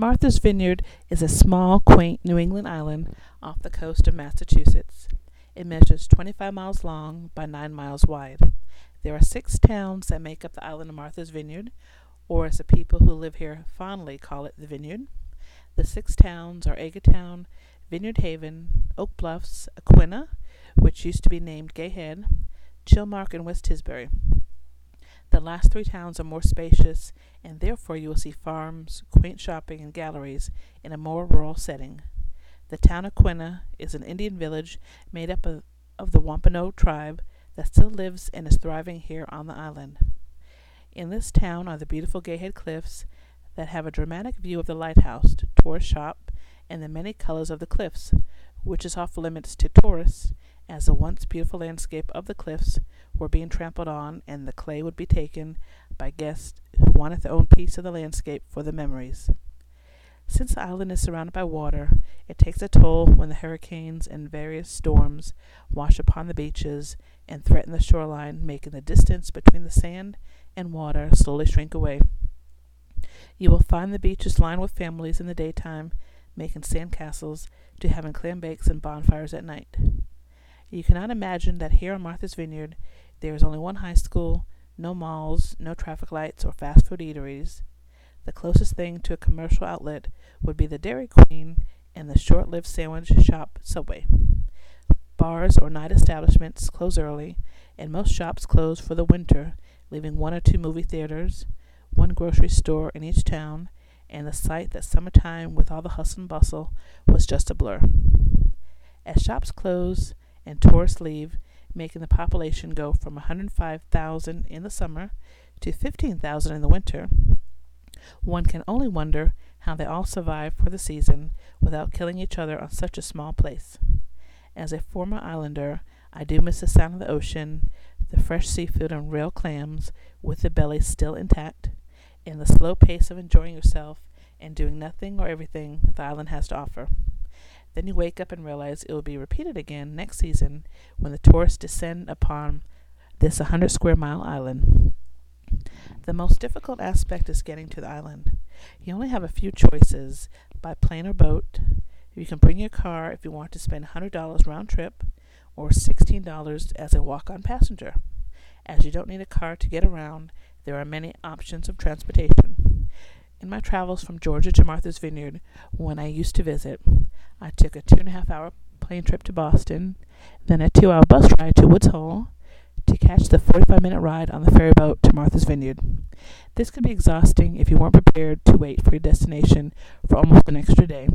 Martha's Vineyard is a small, quaint New England island off the coast of Massachusetts. It measures 25 miles long by 9 miles wide. There are six towns that make up the island of Martha's Vineyard, or as the people who live here fondly call it, the Vineyard. The six towns are Edgartown, Vineyard Haven, Oak Bluffs, Aquinnah, which used to be named Gay Head, Chilmark, and West Tisbury. The last three towns are more spacious, and therefore you will see farms, quaint shopping, and galleries in a more rural setting. The town of Quina is an Indian village made up of, of the Wampanoag tribe that still lives and is thriving here on the island. In this town are the beautiful Gay Head Cliffs that have a dramatic view of the lighthouse, tourist shop, and the many colors of the cliffs, which is off limits to tourists, as the once beautiful landscape of the cliffs were being trampled on, and the clay would be taken by guests who wanted their own piece of the landscape for the memories. Since the island is surrounded by water, it takes a toll when the hurricanes and various storms wash upon the beaches and threaten the shoreline, making the distance between the sand and water slowly shrink away. You will find the beaches lined with families in the daytime, making sand castles, to having clam bakes and bonfires at night. You cannot imagine that here on Martha's Vineyard there is only one high school, no malls, no traffic lights or fast food eateries. The closest thing to a commercial outlet would be the Dairy Queen and the short lived sandwich shop Subway. Bars or night establishments close early, and most shops close for the winter, leaving one or two movie theaters, one grocery store in each town, and the sight that summertime with all the hustle and bustle was just a blur. As shops close, and tourists leave, making the population go from 105,000 in the summer to 15,000 in the winter. One can only wonder how they all survive for the season without killing each other on such a small place. As a former islander, I do miss the sound of the ocean, the fresh seafood and real clams with the belly still intact, and the slow pace of enjoying yourself and doing nothing or everything the island has to offer. Then you wake up and realize it will be repeated again next season when the tourists descend upon this 100 square mile island. The most difficult aspect is getting to the island. You only have a few choices by plane or boat. You can bring your car if you want to spend $100 round trip or $16 as a walk on passenger. As you don't need a car to get around, there are many options of transportation. In my travels from Georgia to Martha's Vineyard, when I used to visit, I took a two and a half hour plane trip to Boston, then a two hour bus ride to Woods Hole to catch the 45 minute ride on the ferry boat to Martha's Vineyard. This could be exhausting if you weren't prepared to wait for your destination for almost an extra day.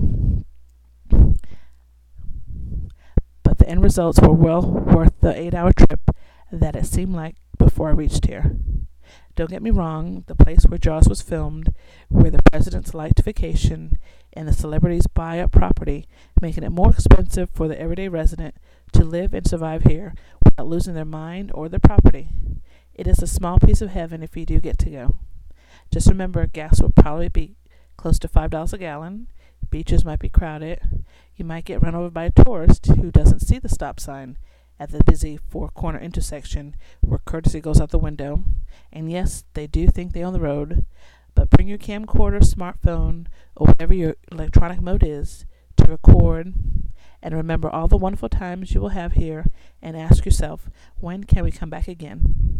But the end results were well worth the eight hour trip that it seemed like before I reached here. Don't get me wrong, the place where Jaws was filmed, where the presidents liked vacation, and the celebrities buy up property, making it more expensive for the everyday resident to live and survive here without losing their mind or their property. It is a small piece of heaven if you do get to go. Just remember, gas will probably be close to $5 a gallon. Beaches might be crowded. You might get run over by a tourist who doesn't see the stop sign at the busy four corner intersection where courtesy goes out the window. And yes, they do think they own the road, but bring your camcorder, smartphone, or whatever your electronic mode is to record and remember all the wonderful times you will have here and ask yourself, when can we come back again?